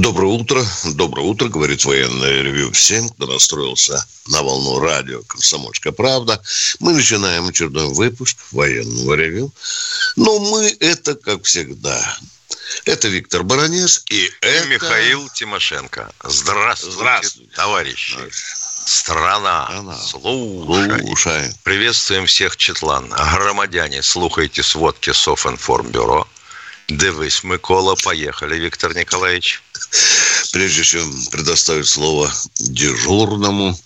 Доброе утро. Доброе утро, говорит военное ревю всем, кто настроился на волну радио «Комсомольская правда». Мы начинаем очередной выпуск военного ревю. Но мы это, как всегда, это Виктор Баранец и, и это... Михаил Тимошенко. Здравствуйте, Здравствуйте. товарищи. Страна, Страна. Слушай. слушай. Приветствуем всех Четлан. Громадяне, слухайте сводки Софинформбюро. Дивись, Микола, поехали, Виктор Николаевич. Прежде чем предоставить слово дежурному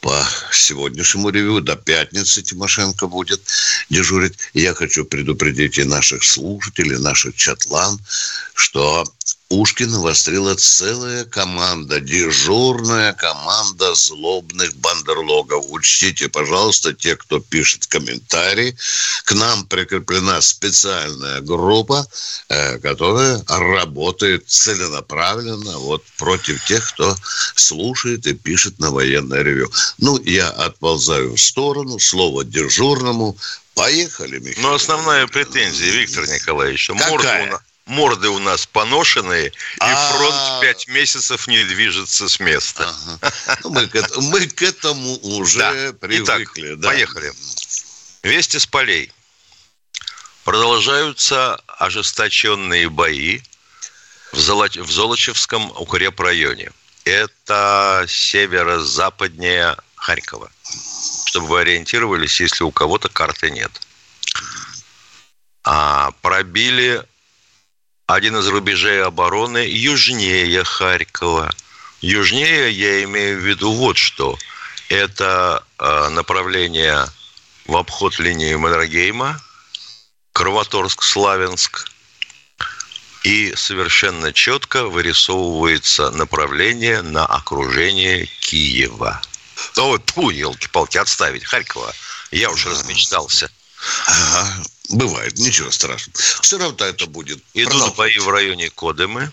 по сегодняшнему ревю, до пятницы Тимошенко будет дежурить, я хочу предупредить и наших слушателей, наших чатлан, что Ушкина вострила целая команда, дежурная команда злобных бандерлогов. Учтите, пожалуйста, те, кто пишет комментарии. К нам прикреплена специальная группа, э, которая работает целенаправленно вот против тех, кто слушает и пишет на военное ревю. Ну, я отползаю в сторону, слово дежурному. Поехали, Михаил. Но основная претензия, Виктор Николаевич, Какая? морда морды у нас поношенные, и а. фронт пять месяцев не движется с места. Ну, мы, к, этому уже привыкли. Итак, поехали. Вести с полей. Продолжаются ожесточенные бои в, Золоч... в Золочевском укрепрайоне. Это северо-западнее Харькова. Чтобы вы ориентировались, если у кого-то карты нет. А пробили один из рубежей обороны южнее Харькова. Южнее я имею в виду вот что. Это э, направление в обход линии Маннергейма, Кровоторск-Славянск, и совершенно четко вырисовывается направление на окружение Киева. Ну вот, тьфу, елки-палки, отставить Харькова. Я уже размечтался. Ага. Бывает, ничего страшного. Все равно это будет. Идут бои в районе Кодемы.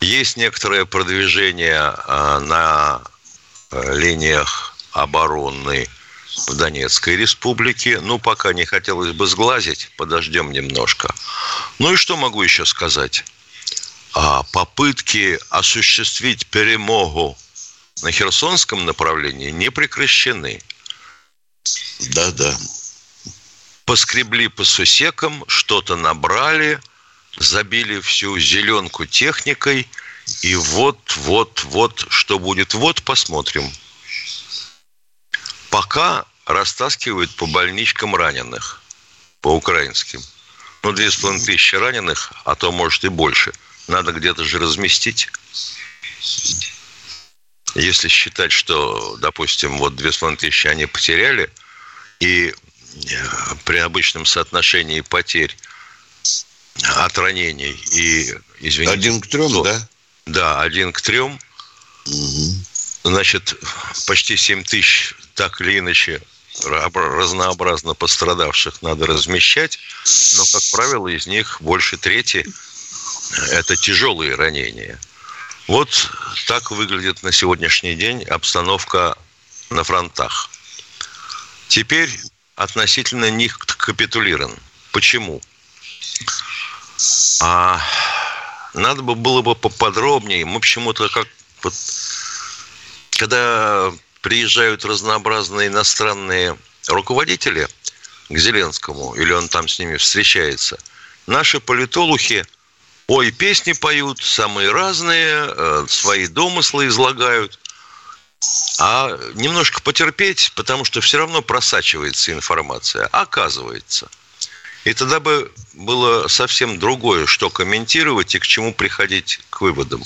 Есть некоторое продвижение а, на э, линиях обороны в Донецкой республике. Ну, пока не хотелось бы сглазить, подождем немножко. Ну и что могу еще сказать? А попытки осуществить перемогу на Херсонском направлении не прекращены. Да, да поскребли по сусекам, что-то набрали, забили всю зеленку техникой, и вот, вот, вот, что будет. Вот, посмотрим. Пока растаскивают по больничкам раненых, по украинским. Ну, две с половиной тысячи раненых, а то, может, и больше. Надо где-то же разместить. Если считать, что, допустим, вот две с половиной тысячи они потеряли, и при обычном соотношении потерь от ранений и, извините... Один к трем, то, да? Да, один к трем. Угу. Значит, почти 7 тысяч так или иначе разнообразно пострадавших надо размещать, но, как правило, из них больше трети – это тяжелые ранения. Вот так выглядит на сегодняшний день обстановка на фронтах. Теперь относительно них капитулирован. Почему? А надо бы было бы поподробнее. Мы почему-то как вот, когда приезжают разнообразные иностранные руководители к Зеленскому, или он там с ними встречается, наши политологи, ой, песни поют, самые разные, э, свои домыслы излагают а немножко потерпеть, потому что все равно просачивается информация. Оказывается. И тогда бы было совсем другое, что комментировать и к чему приходить к выводам.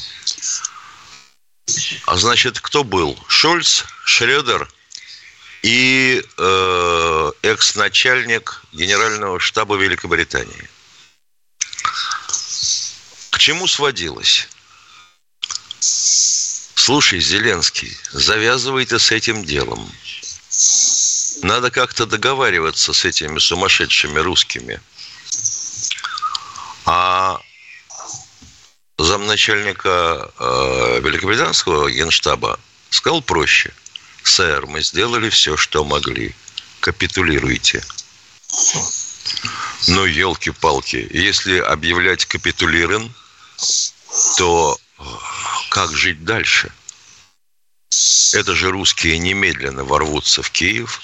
А значит, кто был? Шольц, Шредер и э, экс-начальник Генерального штаба Великобритании. К чему сводилось? Слушай, Зеленский, завязывай ты с этим делом. Надо как-то договариваться с этими сумасшедшими русскими. замначальника э, Великобританского генштаба сказал проще. Сэр, мы сделали все, что могли. Капитулируйте. Ну, елки-палки, если объявлять капитулирован, то э, как жить дальше? Это же русские немедленно ворвутся в Киев,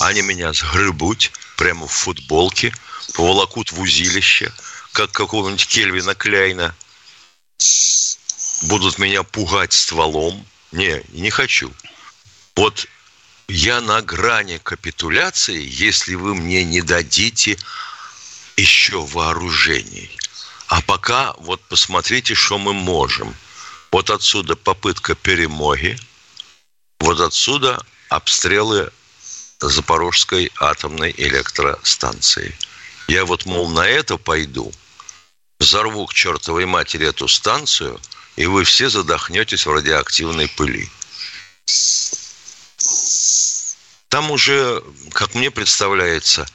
они меня сгребут прямо в футболке, поволокут в узилище, как какого-нибудь Кельвина Кляйна, будут меня пугать стволом. Не, не хочу. Вот я на грани капитуляции, если вы мне не дадите еще вооружений. А пока вот посмотрите, что мы можем. Вот отсюда попытка перемоги, вот отсюда обстрелы Запорожской атомной электростанции. Я вот, мол, на это пойду, взорву к чертовой матери эту станцию, и вы все задохнетесь в радиоактивной пыли. Там уже, как мне представляется,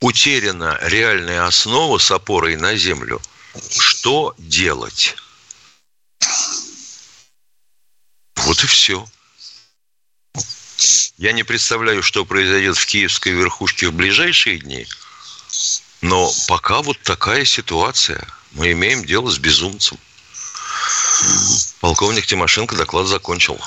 утеряна реальная основа с опорой на землю. Что делать? Вот и все. Я не представляю, что произойдет в киевской верхушке в ближайшие дни, но пока вот такая ситуация. Мы имеем дело с безумцем. Полковник Тимошенко доклад закончил.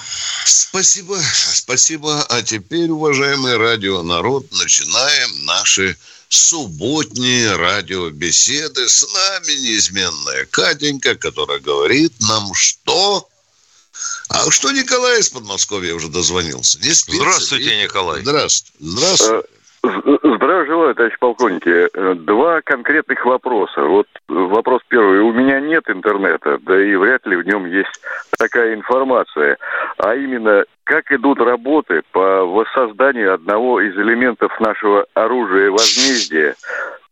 Спасибо, спасибо. А теперь, уважаемый радио народ, начинаем наши субботние радиобеседы. С нами неизменная Катенька, которая говорит нам, что... А что Николай из Подмосковья уже дозвонился? Не спится, Здравствуйте, Николай. Здравствуйте. Здравствуйте. Здравия желаю, товарищ полковники. Два конкретных вопроса. Вот вопрос первый. У меня нет интернета, да и вряд ли в нем есть такая информация. А именно, как идут работы по воссозданию одного из элементов нашего оружия возмездия,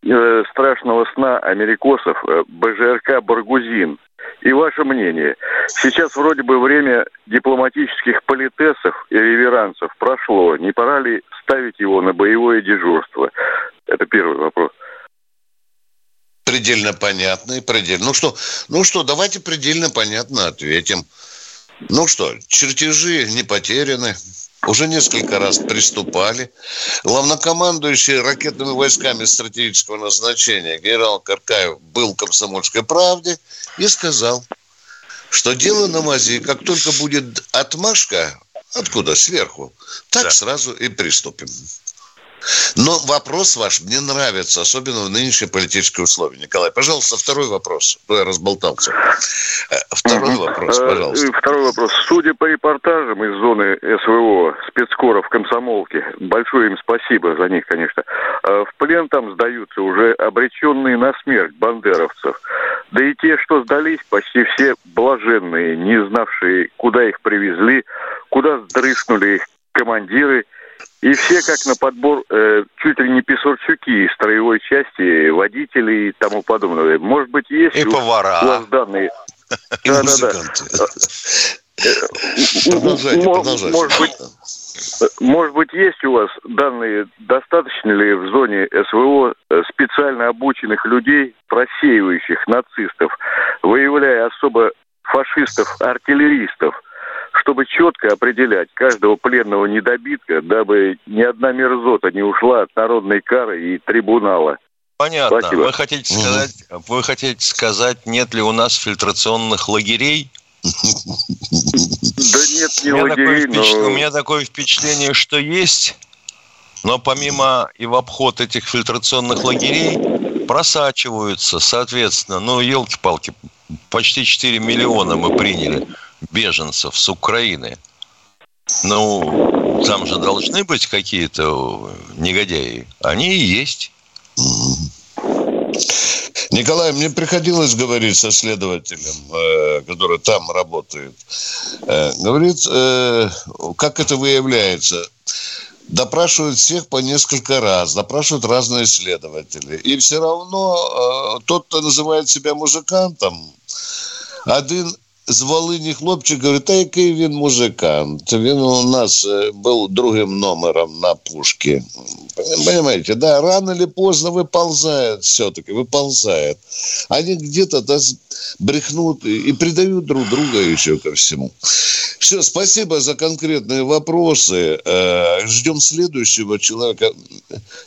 э, страшного сна америкосов, э, БЖРК «Баргузин». И ваше мнение. Сейчас вроде бы время дипломатических политесов и реверансов прошло. Не пора ли ставить его на боевое дежурство? Это первый вопрос. Предельно понятно и предельно. Ну что, ну что, давайте предельно понятно ответим. Ну что, чертежи не потеряны. Уже несколько раз приступали. Главнокомандующий ракетными войсками стратегического назначения генерал Каркаев был в «Комсомольской правде» и сказал, что дело на мази, как только будет отмашка, откуда, сверху, так да. сразу и приступим. Но вопрос ваш мне нравится, особенно в нынешние политические условия. Николай, пожалуйста, второй вопрос. То я разболтался. Э, второй вопрос, э, пожалуйста. Второй вопрос. Судя по репортажам из зоны СВО, спецкоров комсомолки, большое им спасибо за них, конечно, э, в плен там сдаются уже обреченные на смерть бандеровцев. Да и те, что сдались, почти все блаженные, не знавшие, куда их привезли, куда сдрыснули их командиры – и все как на подбор, э, чуть ли не писарчуки из строевой части, водители и тому подобное. Может быть, есть и у, повара. у вас данные? И да, музыканты. Да, да. Продолжайте, продолжайте. Может быть, может быть, есть у вас данные, достаточно ли в зоне СВО специально обученных людей, просеивающих нацистов, выявляя особо фашистов-артиллеристов, чтобы четко определять каждого пленного недобитка, дабы ни одна мерзота не ушла от народной кары и трибунала. Понятно. Спасибо. Вы хотите сказать, вы хотите сказать, нет ли у нас фильтрационных лагерей? Да нет, не лагерей, но... У меня такое впечатление, что есть, но помимо и в обход этих фильтрационных лагерей просачиваются, соответственно, ну, елки-палки, почти 4 миллиона мы приняли беженцев с Украины. Ну, там же должны быть какие-то негодяи. Они и есть. Николай, мне приходилось говорить со следователем, э, который там работает. Э, говорит, э, как это выявляется? Допрашивают всех по несколько раз, допрашивают разные следователи. И все равно тот, кто называет себя музыкантом, один з Волині хлопчик говорить, та який він музикант. Він у нас е, був другим номером на пушке. Понимаете, да, рано или поздно выползает все-таки, выползает. Они где-то да, брехнут и, и предают друг друга еще ко всему. Все, спасибо за конкретные вопросы. Э, ждем следующего человека.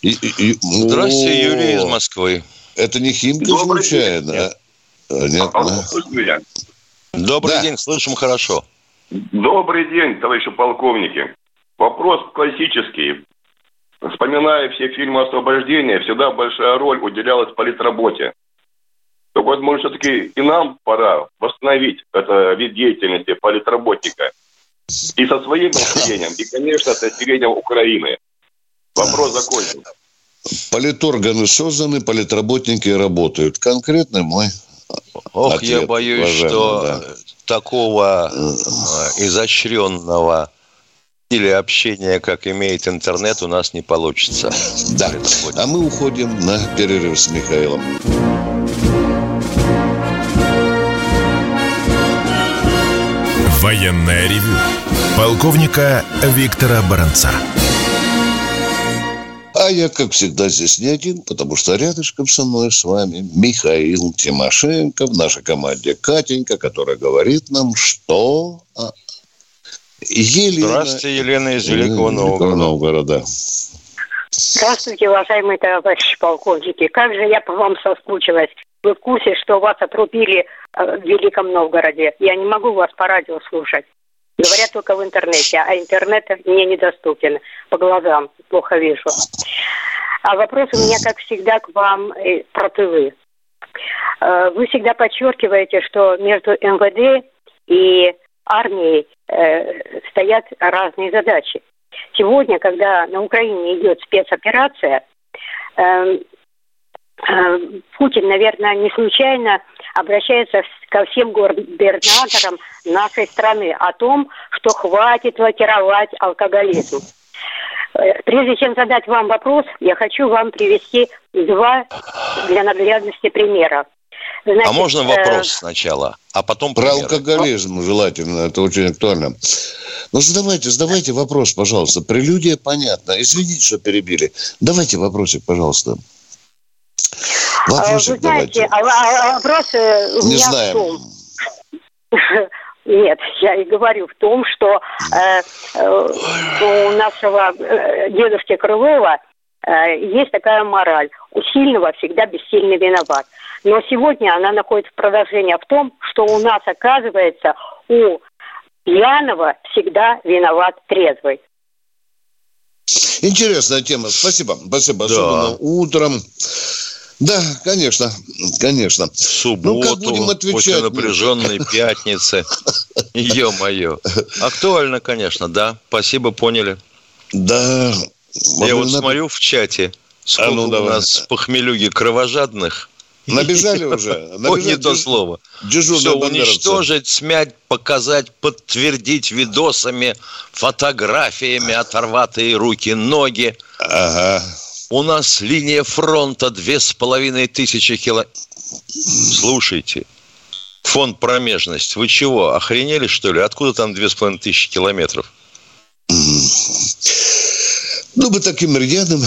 И- и- и- Здравствуйте, О, Юрий из Москвы. Это не Химки Добрый случайно? день. А, Нет, да. Добрый Да. день, слышим хорошо. Добрый день, товарищи полковники. Вопрос классический. Вспоминая все фильмы освобождения, всегда большая роль уделялась политработе. Так вот, может, все-таки и нам пора восстановить это вид деятельности политработника. И со своим населением, и, конечно, с населением Украины. Вопрос закончен. Политорганы созданы, политработники работают. Конкретно мы. Ох, Ответ, я боюсь, что да. такого э, изощренного или общения, как имеет интернет, у нас не получится. Да. А мы уходим на перерыв с Михаилом. Военное ревю полковника Виктора Баранца. А я, как всегда, здесь не один, потому что рядышком со мной с вами Михаил Тимошенко в нашей команде Катенька, которая говорит нам, что... а, Елена... Здравствуйте, Елена из Великого Великого Новгорода. Новгорода. Здравствуйте, уважаемые товарищи полковники. Как же я по вам соскучилась. Вы в курсе, что вас отрубили э, в Великом Новгороде? Я не могу вас по радио слушать. Говорят только в интернете, а интернет мне недоступен. По глазам плохо вижу. А вопрос у меня, как всегда, к вам э, про тылы. Э, Вы всегда подчеркиваете, что между МВД и армией э, стоят разные задачи. Сегодня, когда на Украине идет спецоперация, Путин, наверное, не случайно обращается ко всем губернаторам нашей страны о том, что хватит лакировать алкоголизм. Э, Прежде чем задать вам вопрос, я хочу вам привести два для наглядности примера. А Значит, можно э, вопрос сначала, а потом Про примеры? алкоголизм желательно, это очень актуально. Ну, задавайте, задавайте вопрос, пожалуйста. Прелюдия понятно. Извините, что перебили. Давайте вопросик, пожалуйста. э, Вопросик Вы знаете, давайте. а, а- а вопрос э, у Не меня в знаем. том, Нет, я и говорю в том, что э, э, у нашего э, дедушки Крылова э, есть такая мораль. У сильного всегда бессильный виноват. Но сегодня она находится в продолжении в том, что у нас, оказывается, у пьяного всегда виноват трезвый. Интересная тема. Спасибо. Спасибо. Да. Особенно утром. Да, конечно. Конечно. В субботу, Ну, как будем отвечать? после напряженной пятницы. Ё-моё. Актуально, конечно, да. Спасибо, поняли. Да. Я вот смотрю в чате, сколько А ну, у нас похмелюги кровожадных. Набежали уже. Ой, не Набежали то слово. Все уничтожить, смять, показать, подтвердить видосами, фотографиями, оторватые руки, ноги. Ага. У нас линия фронта две с половиной тысячи километров. Слушайте, фонд промежность, вы чего, охренели что ли? Откуда там две с половиной тысячи километров? Ну, мы таким рьяным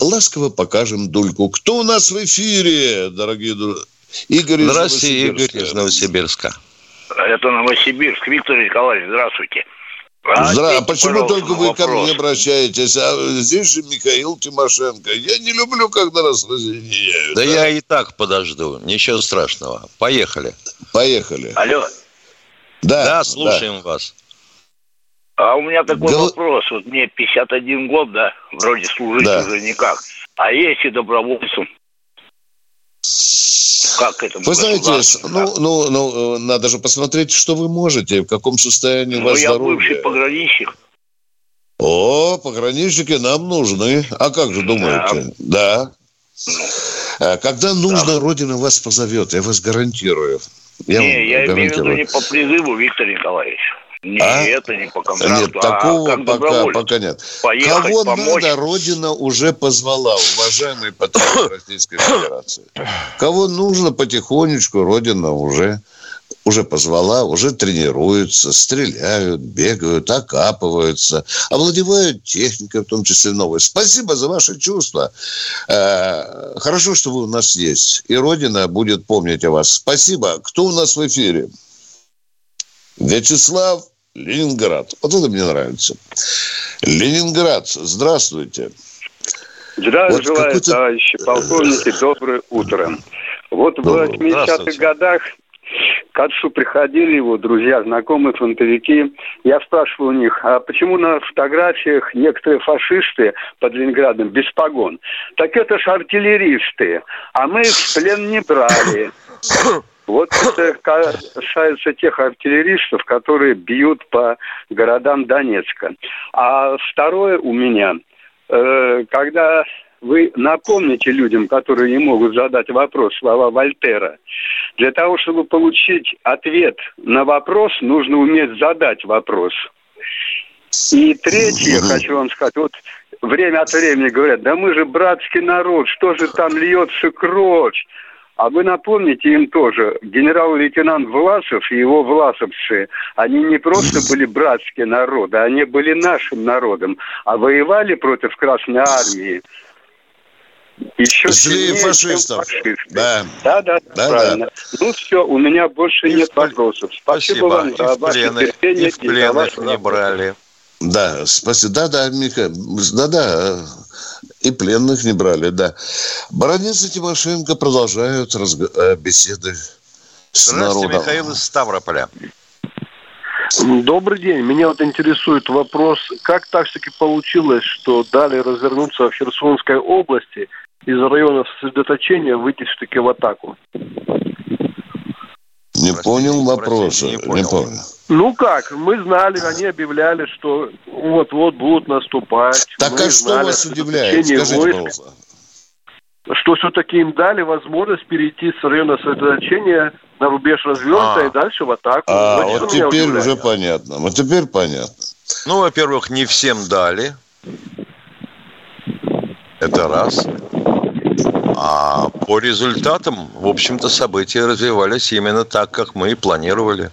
ласково покажем дульку. Кто у нас в эфире, дорогие друзья? Игорь из Здравствуйте, Игорь Новосибирска. из Новосибирска. Это Новосибирск. Виктор Николаевич, здравствуйте. А Здра- ответьте, Почему только вы ко вопрос. мне обращаетесь? А здесь же Михаил Тимошенко. Я не люблю, когда нас разъединяют. Да я и так подожду, ничего страшного. Поехали. Поехали. Алло. Да, Да, слушаем вас. А у меня такой Гол- вопрос. Вот мне 51 год, да, вроде служить Да. уже никак. А если добровольцем? Как к этому Вы знаете, ну, да? ну, ну, э, надо же посмотреть, что вы можете, в каком состоянии у Ну, вас я здоровье. бывший пограничник. О, пограничники нам нужны. А как же думаете? Да. А Когда нужно, Родина вас позовет, я вас гарантирую. Я не, я имею в виду не по призыву, Виктор Николаевич. Не А? это, не по контракту, Нет, такого а пока, пока нет. Поехать, Кого помочь. надо, Родина уже позвала, уважаемые патриоты Российской Федерации. Кого нужно потихонечку, Родина уже уже позвала, уже тренируются, стреляют, бегают, окапываются, овладевают техникой, в том числе новой. Спасибо за ваши чувства. Э, хорошо, что вы у нас есть. И Родина будет помнить о вас. Спасибо. Кто у нас в эфире? Вячеслав Ленинград. Вот это мне нравится. Ленинград, здравствуйте. Здравия вот желаю, товарищи полковники, доброе утро. Вот в 80-х годах к отцу приходили его друзья, знакомые, фронтовики. Я спрашивал у них, а почему на фотографиях некоторые фашисты под Ленинградом без погон? Так это ж артиллеристы, а мы их в плен не брали. Вот это касается тех артиллеристов, которые бьют по городам Донецка. А второе у меня, э, когда вы напомните людям, которые не могут задать вопрос, слова Вольтера. Для того, чтобы получить ответ на вопрос, нужно уметь задать вопрос. И третье, хочу вам сказать, вот время от времени говорят, да мы же братский народ, что же там льется кровь? А вы напомните им тоже, генерал-лейтенант Власов и его власовцы, они не просто были братские народы, они были нашим народом, а воевали против Красной Армии. Еще Злее фашистов. Да. Да, да, да, правильно. Да. Ну все, у меня больше и нет в... вопросов. Спасибо, спасибо вам за ваше терпение. И в пленных не брали. Да, спасибо. Да, да, Мика, да, да. И пленных не брали, да. Баранец и Тимошенко продолжают разго... Э, беседы с Здравствуйте, народом. Михаил из Ставрополя. Добрый день. Меня вот интересует вопрос, как так все-таки получилось, что дали развернуться в Херсонской области – из района сосредоточения выйти все-таки в атаку. Не Простите, понял вопроса. Не, понял. не понял. Ну как, мы знали, они объявляли, что вот-вот будут наступать. Так мы а что вас удивляет? Скажите, войск, пожалуйста. Что все-таки им дали возможность перейти с района сосредоточения на рубеж развернута а. и дальше в атаку. А, вот, вот теперь уже понятно. Вот теперь понятно. Ну, во-первых, не всем дали. Это раз. А по результатам, в общем-то, события развивались именно так, как мы и планировали.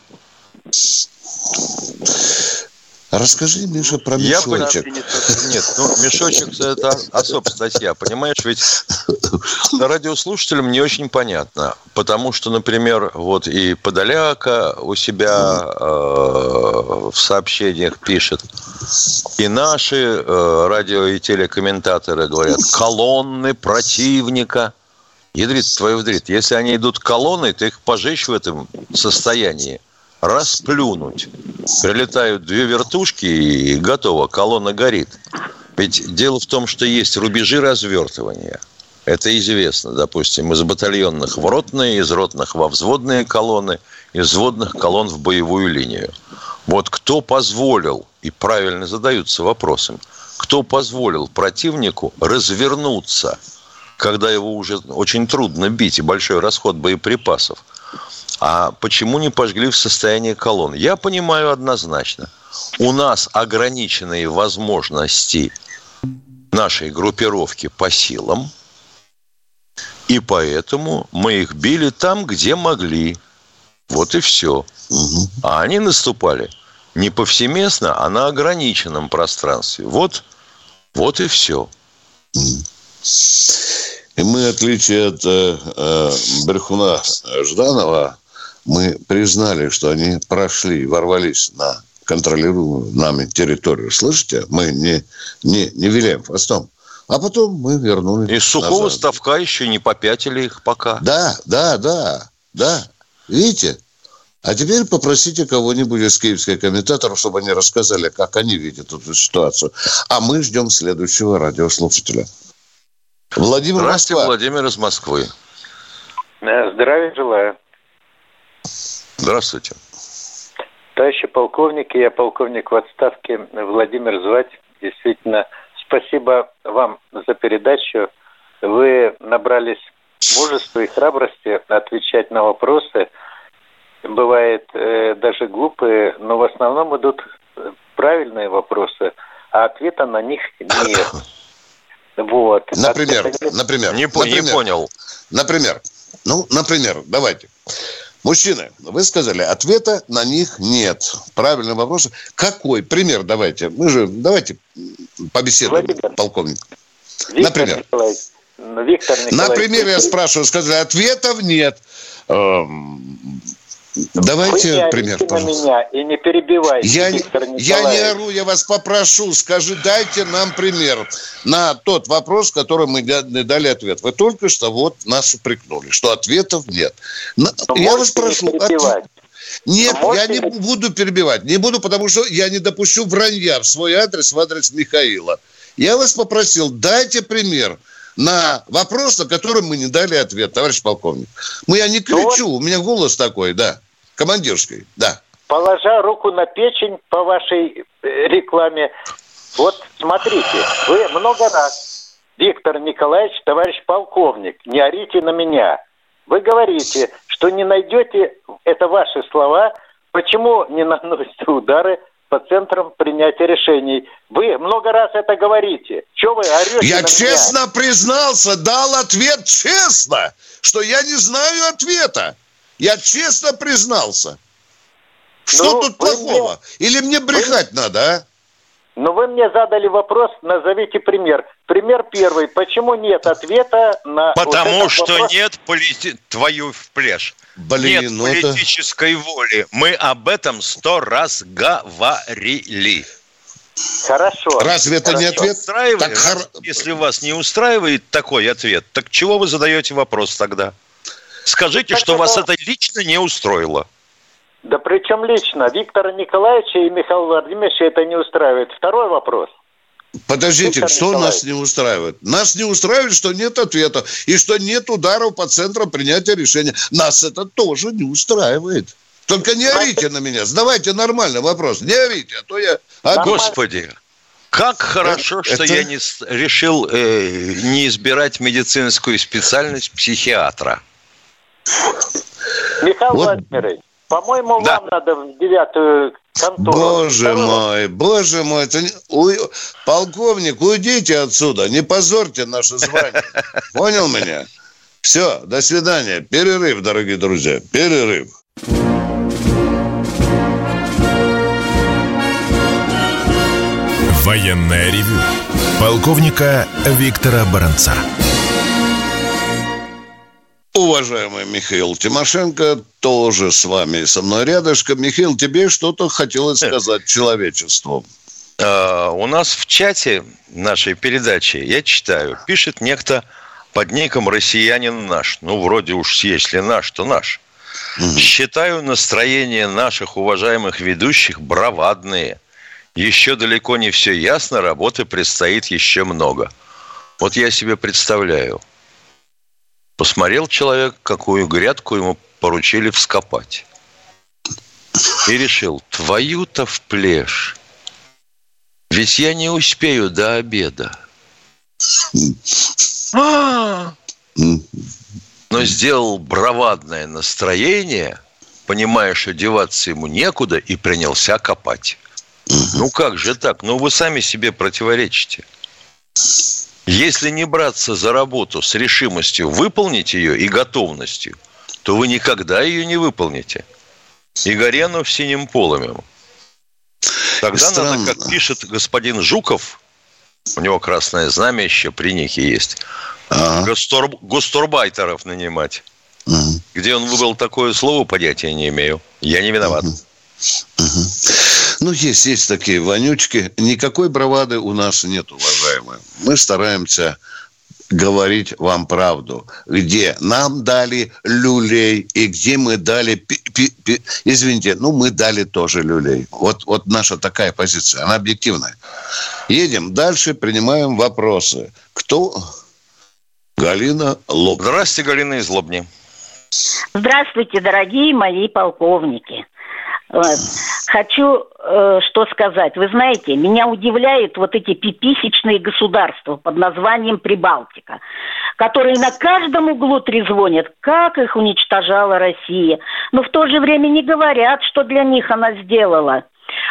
Расскажи, Миша, про мешочек. Я Нет, ну, мешочек – это особая статья, понимаешь? Ведь радиослушателям не очень понятно, потому что, например, вот и Подоляка у себя э, в сообщениях пишет, и наши э, радио и телекомментаторы говорят, колонны противника. Ядрит твою вдрит. Если они идут колонной, то их пожечь в этом состоянии – расплюнуть. Прилетают две вертушки и готово, колонна горит. Ведь дело в том, что есть рубежи развертывания. Это известно, допустим, из батальонных в ротные, из ротных во взводные колонны, из взводных колонн в боевую линию. Вот кто позволил, и правильно задаются вопросом, кто позволил противнику развернуться, когда его уже очень трудно бить и большой расход боеприпасов – а почему не пожгли в состоянии колонн? Я понимаю однозначно. У нас ограниченные возможности нашей группировки по силам, и поэтому мы их били там, где могли. Вот и все. А они наступали не повсеместно, а на ограниченном пространстве. Вот, вот и все. И мы, в отличие от э, э, Берхуна Жданова, мы признали, что они прошли, ворвались на контролируемую нами территорию. Слышите? Мы не, не, не виляем хвостом. А потом мы вернули. Из сухого назад. ставка еще не попятили их пока. Да, да, да, да. Видите? А теперь попросите кого-нибудь из киевских комментаторов, чтобы они рассказали, как они видят эту ситуацию. А мы ждем следующего радиослушателя. Владимир Здравствуйте, Москва. Владимир из Москвы. Здравия желаю. Здравствуйте. Товарищи полковники, я полковник в отставке Владимир Звать. Действительно, спасибо вам за передачу. Вы набрались мужества и храбрости отвечать на вопросы. Бывает э, даже глупые, но в основном идут правильные вопросы, а ответа на них нет. Вот. Например, например, не, например, не понял. Например, ну, например, давайте. Мужчины, вы сказали, ответа на них нет. Правильный вопрос. Какой? Пример давайте. Мы же, давайте побеседуем, Владимир. полковник. Виктор Например. Николаевич. Виктор Николаевич. Например, я спрашиваю, сказали, ответов нет. Эм, Давайте Вы пример, пожалуйста. меня и не перебивайте, я, я не ору, я вас попрошу, скажи, дайте нам пример на тот вопрос, который мы дали ответ. Вы только что вот нас упрекнули, что ответов нет. Но я вас прошу, от... Нет, я не буду перебивать. Не буду, потому что я не допущу вранья в свой адрес, в адрес Михаила. Я вас попросил, дайте пример на вопрос, на который мы не дали ответ, товарищ полковник. Мы, я не кричу, ну, у меня голос такой, да, командирский, да. Положа руку на печень по вашей э, рекламе, вот смотрите, вы много раз, Виктор Николаевич, товарищ полковник, не орите на меня. Вы говорите, что не найдете, это ваши слова, почему не наносите удары по центрам принятия решений. Вы много раз это говорите. Чего вы орете Я честно меня? признался, дал ответ честно, что я не знаю ответа. Я честно признался. Что ну, тут плохого? Мне... Или мне брехать вы... надо, а? Ну, вы мне задали вопрос, назовите пример. Пример первый. Почему нет ответа на... Потому вот что вопрос? нет полити... твою в плешь. Блин, нет ну политической это... воли. Мы об этом сто раз говорили. Хорошо. Разве это Хорошо. не ответ? Устраивает? Так, хор... Если вас не устраивает такой ответ, так чего вы задаете вопрос тогда? Скажите, так что это... вас это лично не устроило. Да при чем лично? Виктора Николаевича и Михаила Владимировича это не устраивает. Второй вопрос. Подождите, Виктор что Николаевич. нас не устраивает? Нас не устраивает, что нет ответа и что нет ударов по центру принятия решения. Нас это тоже не устраивает. Только не орите на меня. Задавайте нормальный вопрос. Не орите, а то я... Господи, как хорошо, это... что я не решил э, не избирать медицинскую специальность психиатра. Михаил вот. Владимирович, по-моему, да. вам надо в девятую контору. Боже Второго. мой, боже мой. Это не... У... Полковник, уйдите отсюда, не позорьте наше звание. Понял меня? Все, до свидания. Перерыв, дорогие друзья, перерыв. Военная ревю. Полковника Виктора Баранца. Уважаемый Михаил Тимошенко тоже с вами со мной рядышком. Михаил, тебе что-то хотелось сказать человечеству. Uh, у нас в чате нашей передачи, я читаю, пишет некто под ником «Россиянин наш». Ну, вроде уж если наш, то наш. Угу. Считаю настроение наших уважаемых ведущих бравадные. Еще далеко не все ясно, работы предстоит еще много. Вот я себе представляю – Посмотрел человек, какую грядку ему поручили вскопать. И решил, твою-то в плешь. Ведь я не успею до обеда. Но сделал бравадное настроение, понимая, что деваться ему некуда, и принялся копать. Ну как же так? Ну вы сами себе противоречите. Если не браться за работу с решимостью выполнить ее и готовностью, то вы никогда ее не выполните. И Горенов синим поломем. Тогда Странно. надо, как пишет господин Жуков, у него красное знамя еще при нике есть, ага. гостур, гостурбайтеров нанимать. Угу. Где он выбрал такое слово, понятия не имею. Я не виноват. Угу. Угу. Ну, есть, есть такие вонючки. Никакой бравады у нас нет, уважаемые. Мы стараемся говорить вам правду. Где нам дали люлей и где мы дали... Пи, пи, пи, извините, ну, мы дали тоже люлей. Вот, вот наша такая позиция, она объективная. Едем дальше, принимаем вопросы. Кто? Галина Лоб. Здравствуйте, Галина из Лобни. Здравствуйте, дорогие мои полковники. Хочу э, что сказать. Вы знаете, меня удивляют вот эти пиписечные государства под названием Прибалтика, которые на каждом углу трезвонят, как их уничтожала Россия, но в то же время не говорят, что для них она сделала.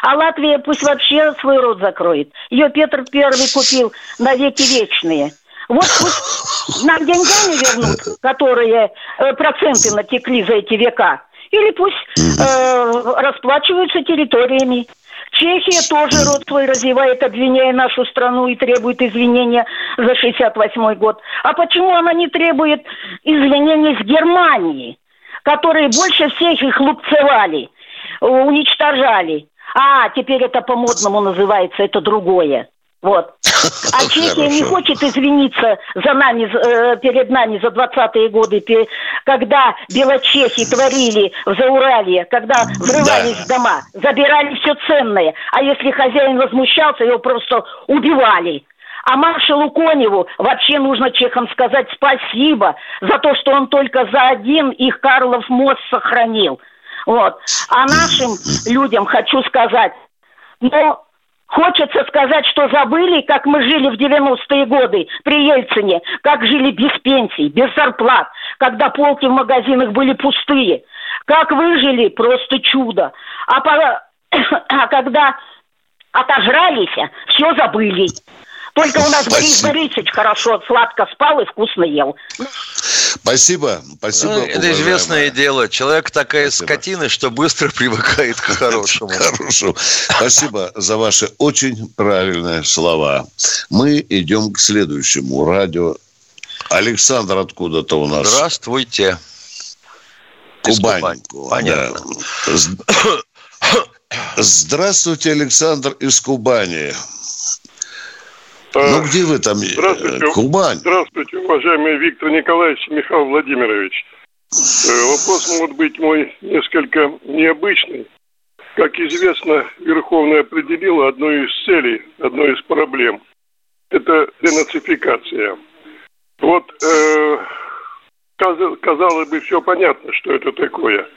А Латвия пусть вообще свой рот закроет. Ее Петр Первый купил на веки вечные. Вот пусть нам деньгами вернут, которые э, проценты натекли за эти века – или пусть э, расплачиваются территориями. Чехия тоже рот свой развивает, обвиняя нашу страну и требует извинения за 68 год. А почему она не требует извинений с Германии, которые больше всех их лупцевали, уничтожали? А, теперь это по-модному называется, это другое. Вот. А Чехия не хочет извиниться за нами, э, перед нами за 20-е годы, когда белочехи творили в Зауралье, когда взрывались да. дома, забирали все ценное. А если хозяин возмущался, его просто убивали. А маршалу Коневу вообще нужно чехам сказать спасибо за то, что он только за один их Карлов мост сохранил. Вот. А нашим людям хочу сказать, ну, Хочется сказать, что забыли, как мы жили в 90-е годы при Ельцине, как жили без пенсий, без зарплат, когда полки в магазинах были пустые. Как выжили, просто чудо. А, по... а когда отожрались, все забыли. Только у нас Спасибо. Борис Борисович хорошо, сладко спал и вкусно ел. Спасибо, спасибо. Ну, это известное дело. Человек такая спасибо. скотина, что быстро привыкает к хорошему. Хорошо. Спасибо за ваши очень правильные слова. Мы идем к следующему радио. Александр откуда-то у нас. Здравствуйте. Кубань. Кубань. Понятно. Да. Здравствуйте, Александр из Кубани. Ну, где вы там? Э, здравствуйте. Кубань. Здравствуйте, уважаемый Виктор Николаевич Михаил Владимирович. Э, вопрос может быть мой несколько необычный. Как известно, Верховная определила одну из целей, одну из проблем. Это денацификация. Вот, э, казалось бы, все понятно, что это такое.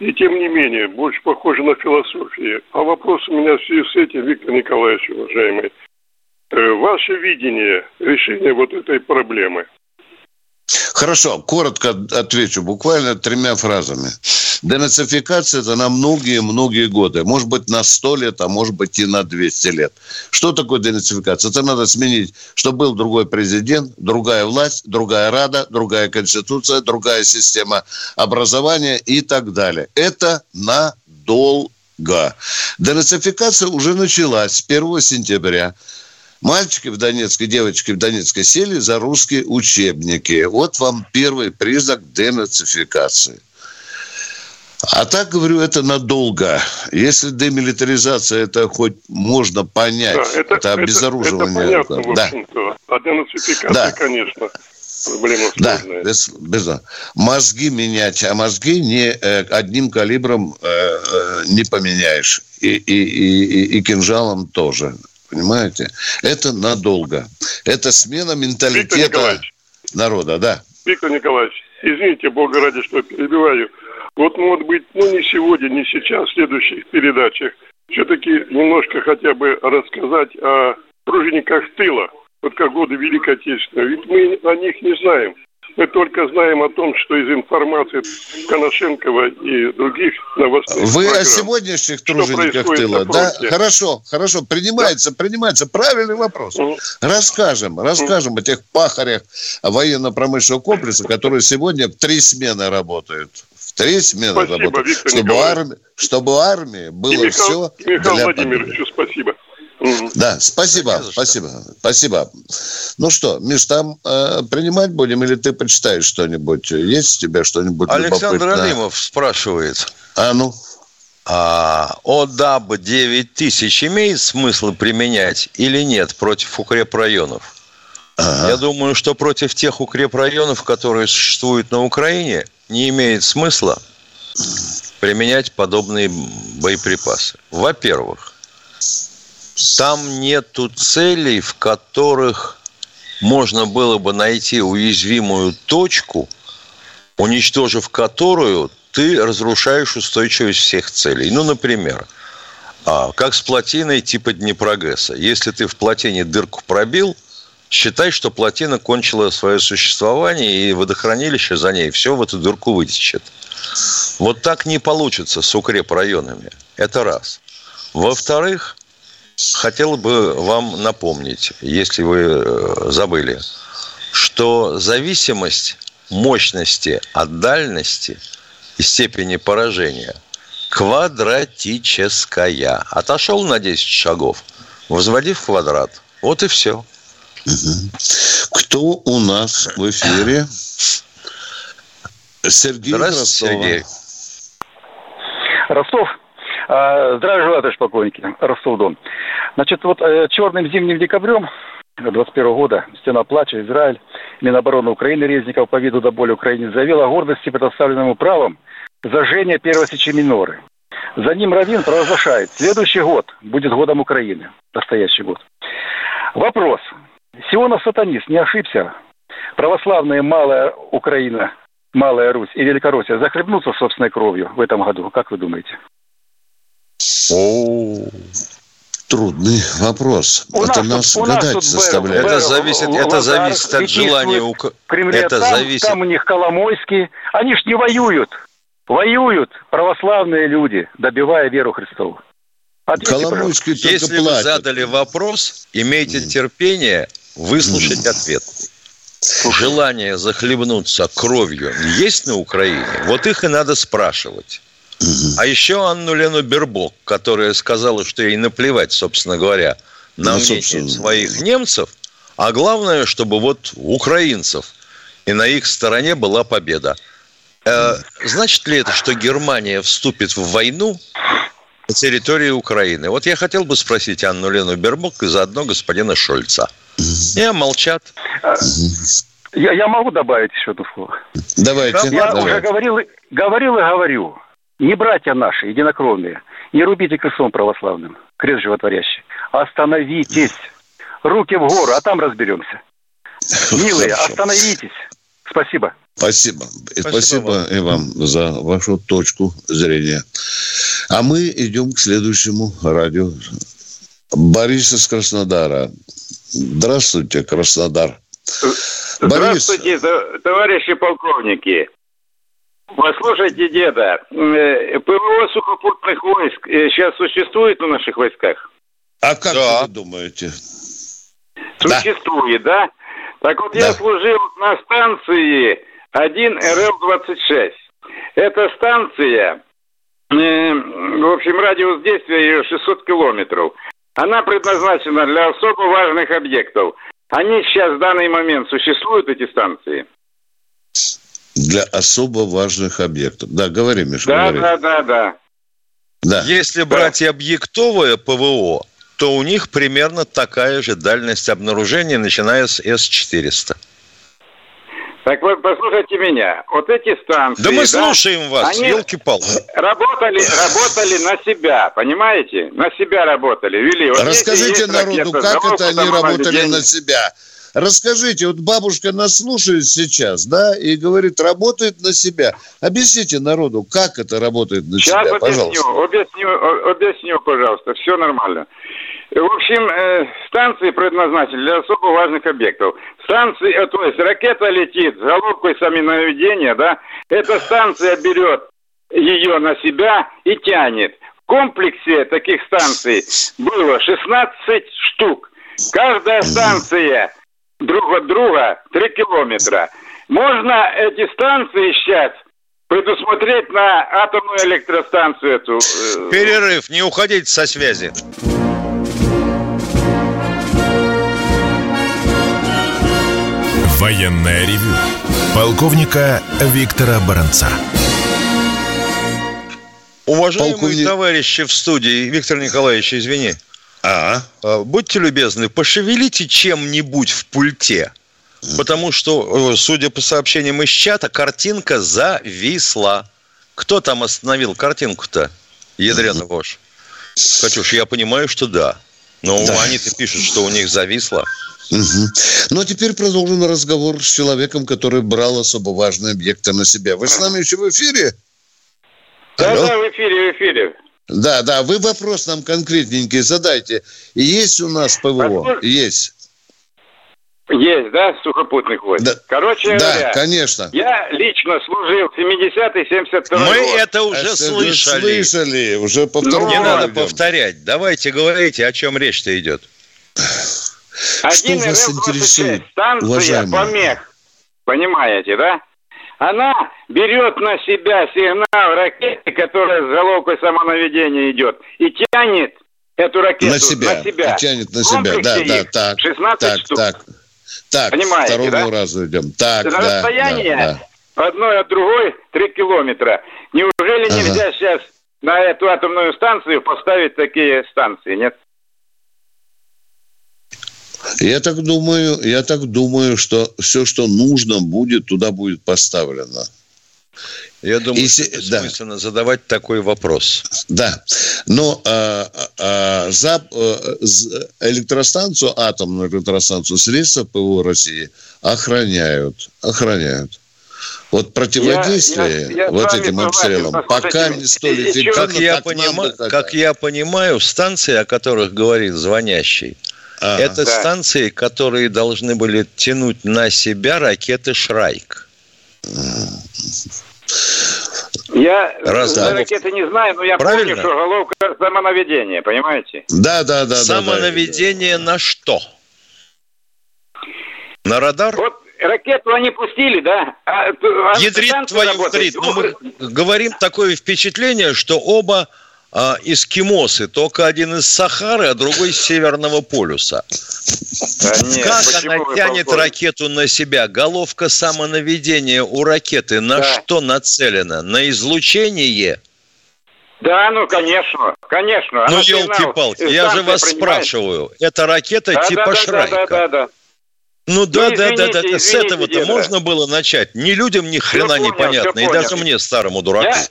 И тем не менее, больше похоже на философию. А вопрос у меня в связи с этим, Виктор Николаевич, уважаемый. Э, ваше видение решения вот этой проблемы? Хорошо, коротко отвечу, буквально тремя фразами. Денацификация – это на многие-многие годы. Может быть, на 100 лет, а может быть и на 200 лет. Что такое денацификация? Это надо сменить, чтобы был другой президент, другая власть, другая рада, другая конституция, другая система образования и так далее. Это надолго. Денацификация уже началась с 1 сентября Мальчики в Донецке, девочки в Донецке сели за русские учебники. Вот вам первый признак денацификации. А так, говорю, это надолго. Если демилитаризация, это хоть можно понять. Да, это, это обезоруживание. Это, понятно, да. в общем-то. А денацификация, да. конечно, проблема сложная. Да, без, без, мозги менять, а мозги не э, одним калибром э, э, не поменяешь. И, и, и, и кинжалом тоже. Понимаете? Это надолго. Это смена менталитета народа, да. Виктор Николаевич, извините, Бога ради, что перебиваю. Вот, может быть, ну не сегодня, не сейчас, в следующих передачах, все-таки немножко хотя бы рассказать о тружениках тыла, вот как годы Великой Отечественной. Ведь мы о них не знаем. Мы только знаем о том, что из информации Коношенкова и других новостных Вы программ, о сегодняшних тружениках тыла, да? Хорошо, хорошо, принимается, да. принимается. Правильный вопрос. Угу. Расскажем, расскажем угу. о тех пахарях военно-промышленного комплекса, которые сегодня в три смены работают. В три смены спасибо, работают. Виктор чтобы, армия, чтобы армии было и Михаил, все Михаил для Владимирович, победы. спасибо. Да, спасибо, спасибо, спасибо. Ну что, Миш, там э, принимать будем или ты почитаешь что-нибудь? Есть у тебя что-нибудь Александр любопытное? Алимов спрашивает. А ну? А, ОДАБ 9000 имеет смысл применять или нет против укрепрайонов? Ага. Я думаю, что против тех укрепрайонов, которые существуют на Украине, не имеет смысла применять подобные боеприпасы. Во-первых, там нету целей, в которых можно было бы найти уязвимую точку, уничтожив которую ты разрушаешь устойчивость всех целей. Ну, например, а, как с плотиной типа Днепрогресса. Если ты в плотине дырку пробил, считай, что плотина кончила свое существование, и водохранилище за ней все в эту дырку вытечет. Вот так не получится с укрепрайонами. Это раз. Во-вторых, хотел бы вам напомнить, если вы э, забыли, что зависимость мощности от дальности степени поражения квадратическая. Отошел на 10 шагов, возводи в квадрат. Вот и все. Кто у нас в эфире? Сергей Здравствуйте, Сергей. Ростов. А, здравия желаю, товарищ полковники. Ростов-Дон. Значит, вот э, черным зимним декабрем 21 года «Стена плача», Израиль, Минобороны Украины Резников по виду до боли Украине заявил о гордости, предоставленному правом зажжения первой сечи миноры. За ним Равин провозглашает, следующий год будет годом Украины, настоящий год. Вопрос. Сионов сатанист не ошибся? Православная Малая Украина, Малая Русь и Великороссия захлебнутся собственной кровью в этом году? Как вы думаете? О, трудный вопрос. У это нас, нас гадать заставляет. Это зависит, это зависит от желания. У... Кремле, это там, зависит. Там у них Коломойский. Они ж не воюют. Воюют православные люди, добивая веру Христову. Коломойский Если платит. вы задали вопрос, имейте терпение выслушать ответ. Желание захлебнуться кровью есть на Украине? Вот их и надо спрашивать. А еще Анну Лену Бербок, которая сказала, что ей наплевать, собственно говоря, на ну, мнение своих немцев, а главное, чтобы вот украинцев и на их стороне была победа. Э, значит ли это, что Германия вступит в войну на территории Украины? Вот я хотел бы спросить Анну Лену Бербок и заодно господина Шольца. Не, молчат. Я, я могу добавить еще одно слово? Давайте. Я давайте. уже говорил, говорил и говорю не братья наши, единокровные, не рубите крестом православным, крест животворящий. Остановитесь. Руки в гору, а там разберемся. Милые, остановитесь. Спасибо. Спасибо. Спасибо, Спасибо вам. и вам за вашу точку зрения. А мы идем к следующему радио. Борис из Краснодара. Здравствуйте, Краснодар. Здравствуйте, Борис. товарищи полковники. Послушайте, деда, э, ПВО сухопутных войск сейчас э, существует в наших войсках? А как да. вы думаете? Существует, да? да? Так вот, да. я служил на станции 1 РЛ-26. Эта станция, э, в общем, радиус действия ее 600 километров. Она предназначена для особо важных объектов. Они сейчас в данный момент существуют, эти станции? Для особо важных объектов. Да, говори, Миша, да, говори. Да, да, да. Да. Если брать да. объектовое ПВО, то у них примерно такая же дальность обнаружения, начиная с С-400. Так вот, послушайте меня. Вот эти станции... Да мы слушаем вас, елки-палки. Работали, работали на себя, понимаете? На себя работали, вели. Вот Расскажите народу, как это они работали на себя? Расскажите, вот бабушка нас слушает сейчас, да, и говорит, работает на себя. Объясните народу, как это работает на сейчас себя, объясню, пожалуйста. Объясню, объясню, пожалуйста, все нормально. В общем, э, станции предназначены для особо важных объектов. Станции, э, то есть ракета летит с головкой самонаведения, да, эта станция берет ее на себя и тянет. В комплексе таких станций было 16 штук. Каждая станция друг от друга 3 километра. Можно эти станции сейчас предусмотреть на атомную электростанцию эту. Э, Перерыв, не уходите со связи. Военная ревю. Полковника Виктора Баранца. Уважаемые Полковник... товарищи в студии, Виктор Николаевич, извини. А? а? Будьте любезны, пошевелите чем-нибудь в пульте. Потому что, э, судя по сообщениям из чата, картинка зависла. Кто там остановил картинку-то? Ядрена вож. Катюш, я понимаю, что да. Но да. они-то пишут, что у них зависло. Угу. Ну, а теперь продолжим разговор с человеком, который брал особо важные объекты на себя. Вы с нами еще в эфире? Да, Алло? да, в эфире, в эфире. Да, да, вы вопрос нам конкретненький задайте. Есть у нас ПВО? Есть. Есть, да, сухопутных войск? Да. Короче да, говоря, конечно. я лично служил в 70-й, 72 Мы год. это уже это слышали. Слышали, уже повторяли. Не надо повторять. Давайте говорите, о чем речь-то идет. Один Что вас интересует, станция уважаемые? помех. Понимаете, да? Она берет на себя сигнал ракеты, которая с головкой самонаведения идет, и тянет эту ракету на себя. На себя. И тянет на себя. Да, да, так. 16 так, штук. так. Так, Понимаете, второму да? разу идем. Так, на да, расстояние да, да. одной от другой 3 километра. Неужели Ага. нельзя сейчас на эту атомную станцию поставить такие станции, нет? Я так думаю, я так думаю, что все, что нужно будет, туда будет поставлено. Я думаю, И что да. бессмысленно задавать такой вопрос. Да, но а, а, за э, з- электростанцию, атомную электростанцию, средства ПВО России охраняют, охраняют. Вот противодействие Я- я- я вот вами этим обстрелам пока не столь эффективно, Как я, как нам понима- бы хотелось. как я понимаю, станции, о которых говорит звонящий, Ага. это Да. станции, которые должны были тянуть на себя ракеты «Шрайк». Я Раз, за да. ракеты не знаю, но я Правильно. помню, что головка самонаведения, понимаете? Да, да, да, да, да. Самонаведение на что? На радар? Вот ракету они пустили, да? А, т- а Ядрит станция твою работает. вдрит. Ну, мы говорим такое впечатление, что оба а, эскимосы, только один из Сахары, а другой с Северного полюса. Да нет, как она тянет полковник? ракету на себя? Головка самонаведения у ракеты на Да. что нацелена? На излучение? Да, ну, конечно, конечно. ну, елки-палки, я же вас принимает. спрашиваю. Это ракета Да, типа да, да, Шрайка? Да, да, да. Ну да, Ну, да, да, да, извините, С извините, этого-то можно было начать. Ни людям ни хрена понял, непонятно. всё И даже мне, старому дураку. Я,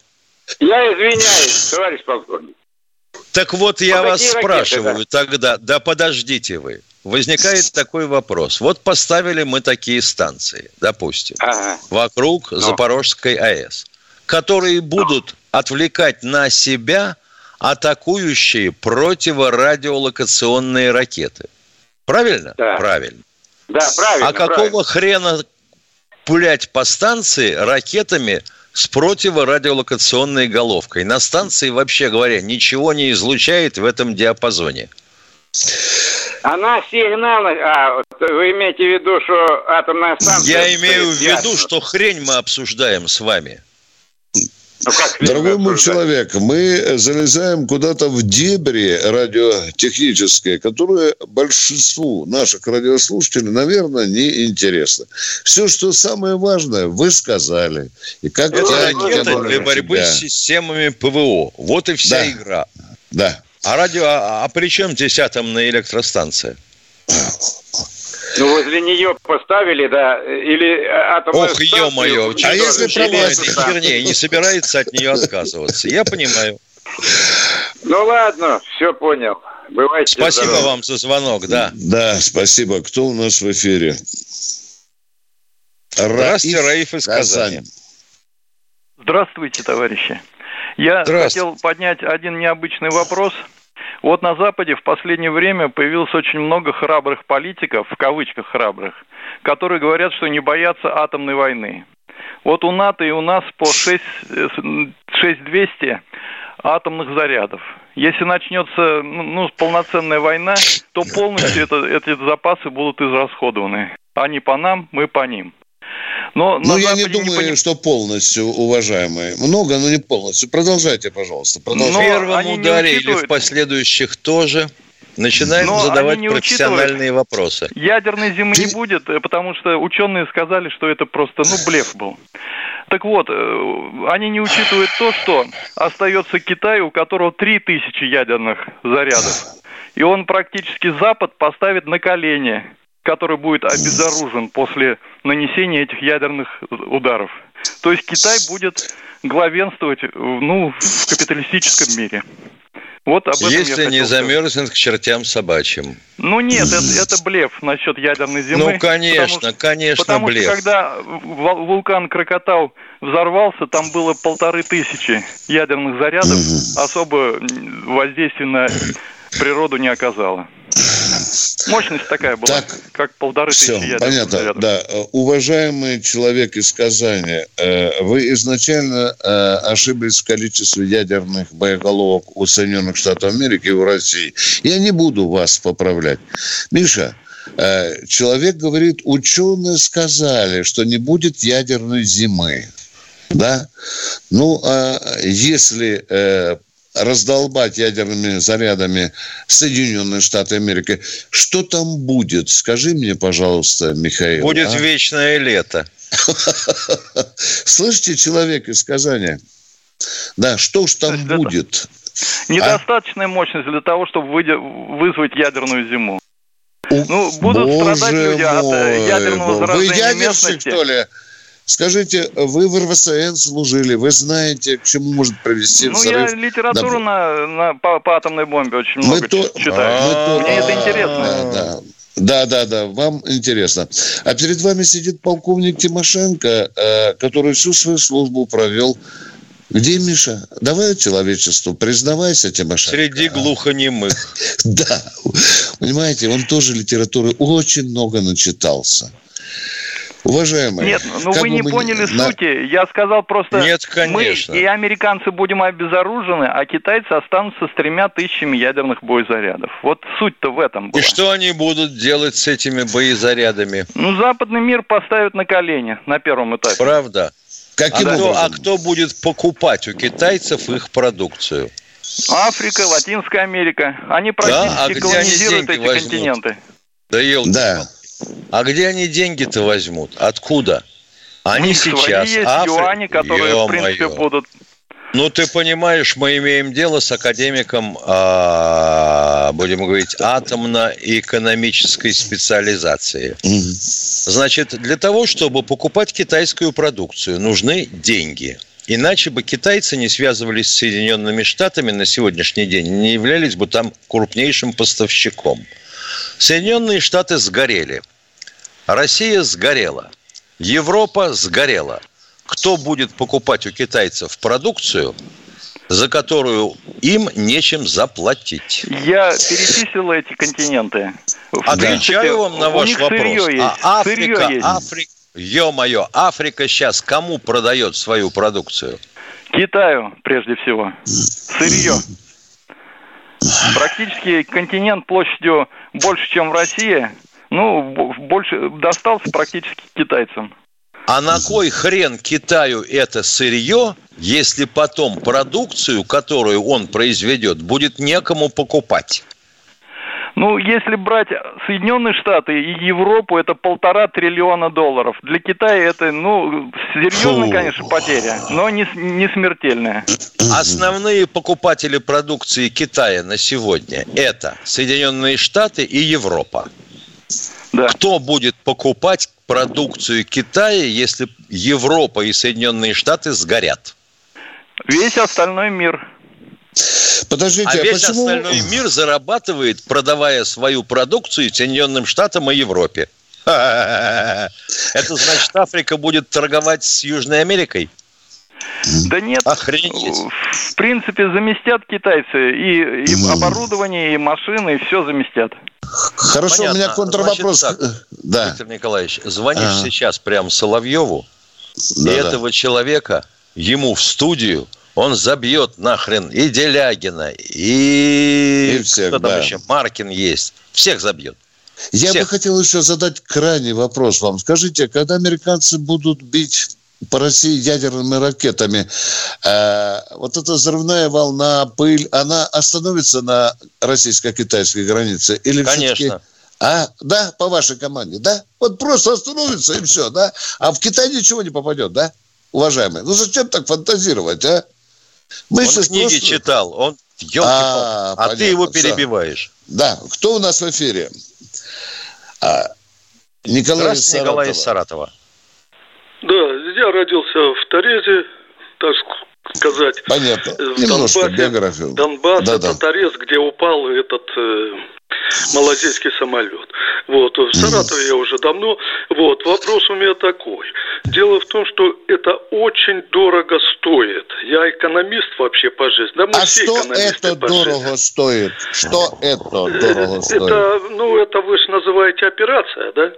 я извиняюсь, товарищ полковник. Так вот, я Вот вас ракеты, спрашиваю тогда, да подождите вы. Возникает такой вопрос. Вот поставили мы такие станции, допустим, Ага. вокруг Ну. Запорожской АЭС, которые будут отвлекать на себя атакующие противорадиолокационные ракеты. Правильно? Да. Правильно. Да, правильно. а какого правильно. хрена пулять по станции ракетами с противорадиолокационной головкой? На станции, вообще говоря, ничего не излучает в этом диапазоне. Она сигнал... А, вы имеете в виду, что атомная станция... Я имею в виду, что хрень мы обсуждаем с вами. Ну, как Дорогой мой человек, мы залезаем куда-то в дебри радиотехнические, которые большинству наших радиослушателей, наверное, не интересно. Все, что самое важное, вы сказали. И как Это ракета для борьбы с системами ПВО. Вот и вся Да. игра. Да. А радио, а, а при чем здесь атомная электростанция? Ну, возле нее поставили, да, или атомную Ох, ё-моё, А если тоже про вас? электростанцию. херне и не собирается от нее отказываться. Я понимаю. Ну, ладно, все понял. Бывайте Спасибо здоровы. вам за звонок, да. Да, спасибо. Кто у нас в эфире? Здравствуйте, Раиф из Казани. Здравствуйте, товарищи. Я Здравствуйте. хотел поднять один необычный вопрос. Вот на Западе в последнее время появилось очень много храбрых политиков, в кавычках храбрых, которые говорят, что не боятся атомной войны. Вот у НАТО и у нас по 6, э, с- 6200 атомных зарядов. Если начнется ну, ну, полноценная война, то полностью это, эти запасы будут израсходованы. Они по нам, мы по ним. Но Ну, я не думаю, поним- что полностью, уважаемые. Много, но не полностью. Продолжайте, пожалуйста. В Продолжайте. Но первом не ударе или в последующих тоже начинаем Но задавать не профессиональные вопросы. Ядерной зимы не будет, э, потому что ученые сказали, что это просто, ну, блеф был. Так вот, э, они не учитывают то, что остается Китай, у которого 3000 ядерных зарядов. И он практически Запад поставит на колени, который будет обезоружен после нанесения этих ядерных ударов. То есть Китай будет главенствовать ну, в капиталистическом мире. Вот об этом я Если не хотел сказать. замерзнет к чертям собачьим. Ну нет, это, это блеф насчет ядерной зимы. Ну, потому конечно, что- конечно, Потому блеф. что когда вул- вулкан Крокотау взорвался, там было полторы тысячи ядерных зарядов, особо воздействия на природу не оказало. Мощность такая была, Так, как полторы Все, тысячи ядерных понятно. зарядов. Да, уважаемый человек из Казани, э, вы изначально э, ошиблись в количестве ядерных боеголовок у Соединенных Штатов Америки и у России. Я не буду вас поправлять. Миша, Э, человек говорит, ученые сказали, что не будет ядерной зимы. Да? Ну, а если раздолбать ядерными зарядами Соединенные Штаты Америки, что там будет? Скажи мне, пожалуйста, Михаил. Будет а? вечное лето. Слышите, человек из Казани? Да, что ж там будет? Недостаточная а? мощность для того, чтобы вызвать ядерную зиму. Ну, будут Боже страдать люди от э, ядерного заражения Вы ядерщик, что ли? Скажите, вы в РВСН служили, вы знаете, к чему может привести ну, взрыв? Ну, я литературу на, на, по, по атомной бомбе очень много мы то... читаю. А, Мне это интересно. Да, да, да, да, вам интересно. А перед вами сидит полковник Тимошенко, э, который всю свою службу провел где Миша? Давай человечеству, признавайся, Тимошенко. Среди глухонемых. Да. Понимаете, он тоже литературы очень много начитался. Уважаемые. Нет, ну вы не поняли на... сути. Я сказал просто, Нет, конечно. мы и американцы будем обезоружены, а китайцы останутся с тремя тысячами ядерных боезарядов. Вот суть-то в этом была. И что они будут делать с этими боезарядами? Ну, западный мир поставят на колени на первом этапе. Правда? Каким а, кто, а кто будет покупать у китайцев их продукцию? Африка, Латинская Америка. Они практически да? а колонизируют эти возьмут? континенты. Да, елки да. А где они деньги-то возьмут? Откуда? Они сейчас... Свои есть Афри... юани, которые, Ё-моё. в принципе, будут ну, ты понимаешь, мы имеем дело с академиком, а, будем говорить, атомно-экономической специализации. Значит, для того, чтобы покупать китайскую продукцию, нужны деньги. Иначе бы китайцы не связывались с Соединенными Штатами на сегодняшний день, не являлись бы там крупнейшим поставщиком. Соединенные Штаты сгорели. Россия сгорела. Европа сгорела кто будет покупать у китайцев продукцию, за которую им нечем заплатить. Я перечислил эти континенты. Отвечаю вам на ваш вопрос. Есть. А Африка, есть. Африка, ё-моё, Африка сейчас кому продает свою продукцию? Китаю, прежде всего. Сырье. Практически континент площадью больше, чем в России, ну, больше достался практически китайцам. А на кой хрен Китаю это сырье, если потом продукцию, которую он произведет, будет некому покупать? Ну, если брать Соединенные Штаты и Европу, это полтора триллиона долларов. Для Китая это, ну, серьезная, Фу. конечно, потеря, но не, не смертельная. Основные покупатели продукции Китая на сегодня – это Соединенные Штаты и Европа. Да. Кто будет покупать продукцию Китая, если Европа и Соединенные Штаты сгорят? Весь остальной мир. Подождите, а, а весь почему... остальной мир зарабатывает, продавая свою продукцию Соединенным Штатам и Европе. Это значит, Африка будет торговать с Южной Америкой? Да нет, Охренеть. в принципе заместят китайцы и, и оборудование, и машины, и все заместят. Хорошо, Понятно. у меня контрвопрос. Значит, так, да. Виктор Николаевич, звонишь ага. сейчас прям Соловьеву, да, и да. этого человека ему в студию он забьет нахрен и Делягина, и, и всех, кто там да. еще, Маркин есть. Всех забьет. Я Всех. бы хотел еще задать крайний вопрос вам. Скажите, когда американцы будут бить по России ядерными ракетами. Э, вот эта взрывная волна, пыль, она остановится на российско-китайской границе? Или Конечно. А, да, по вашей команде, да? Вот просто остановится и все, да? А в Китай ничего не попадет, да, уважаемые? Ну зачем так фантазировать, а? Мы он книги просто... читал, он а, а ты его перебиваешь. Все. Да, кто у нас в эфире? А, Николай из Саратова. Николай из Саратова. Да, я родился в Торезе, так сказать. Понятно. В Немножко Донбассе, биографию. Донбасс, да, это да. Торез, где упал этот э, малазийский самолет. Вот, в Саратове я уже давно. Вот, вопрос у меня такой. Дело в том, что это очень дорого стоит. Я экономист вообще по жизни. Да, мы а все что это дорого жизни. стоит? Что это дорого стоит? Это, ну, это вы же называете операция, да?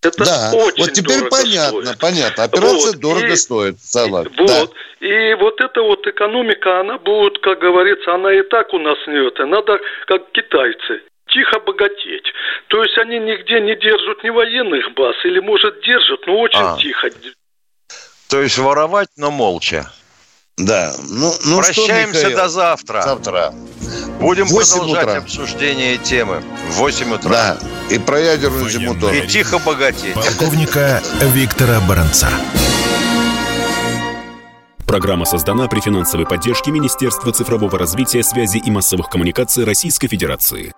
Это да, очень вот теперь понятно, стоит. понятно. Операция вот, дорого и, стоит. Салат. Вот. Да. И вот эта вот экономика, она будет, как говорится, она и так у нас не это. Надо, как китайцы, тихо богатеть. То есть они нигде не держат ни военных баз, или, может, держат, но очень а. тихо. То есть воровать, но молча. Да. Ну, ну Прощаемся что, до завтра. Завтра. Будем продолжать утра. обсуждение темы в 8 утра. Да. И про ядерную зиму тоже. И тихо богатеть. Полковника Виктора Баранца. Программа создана при финансовой поддержке Министерства цифрового развития, связи и массовых коммуникаций Российской Федерации.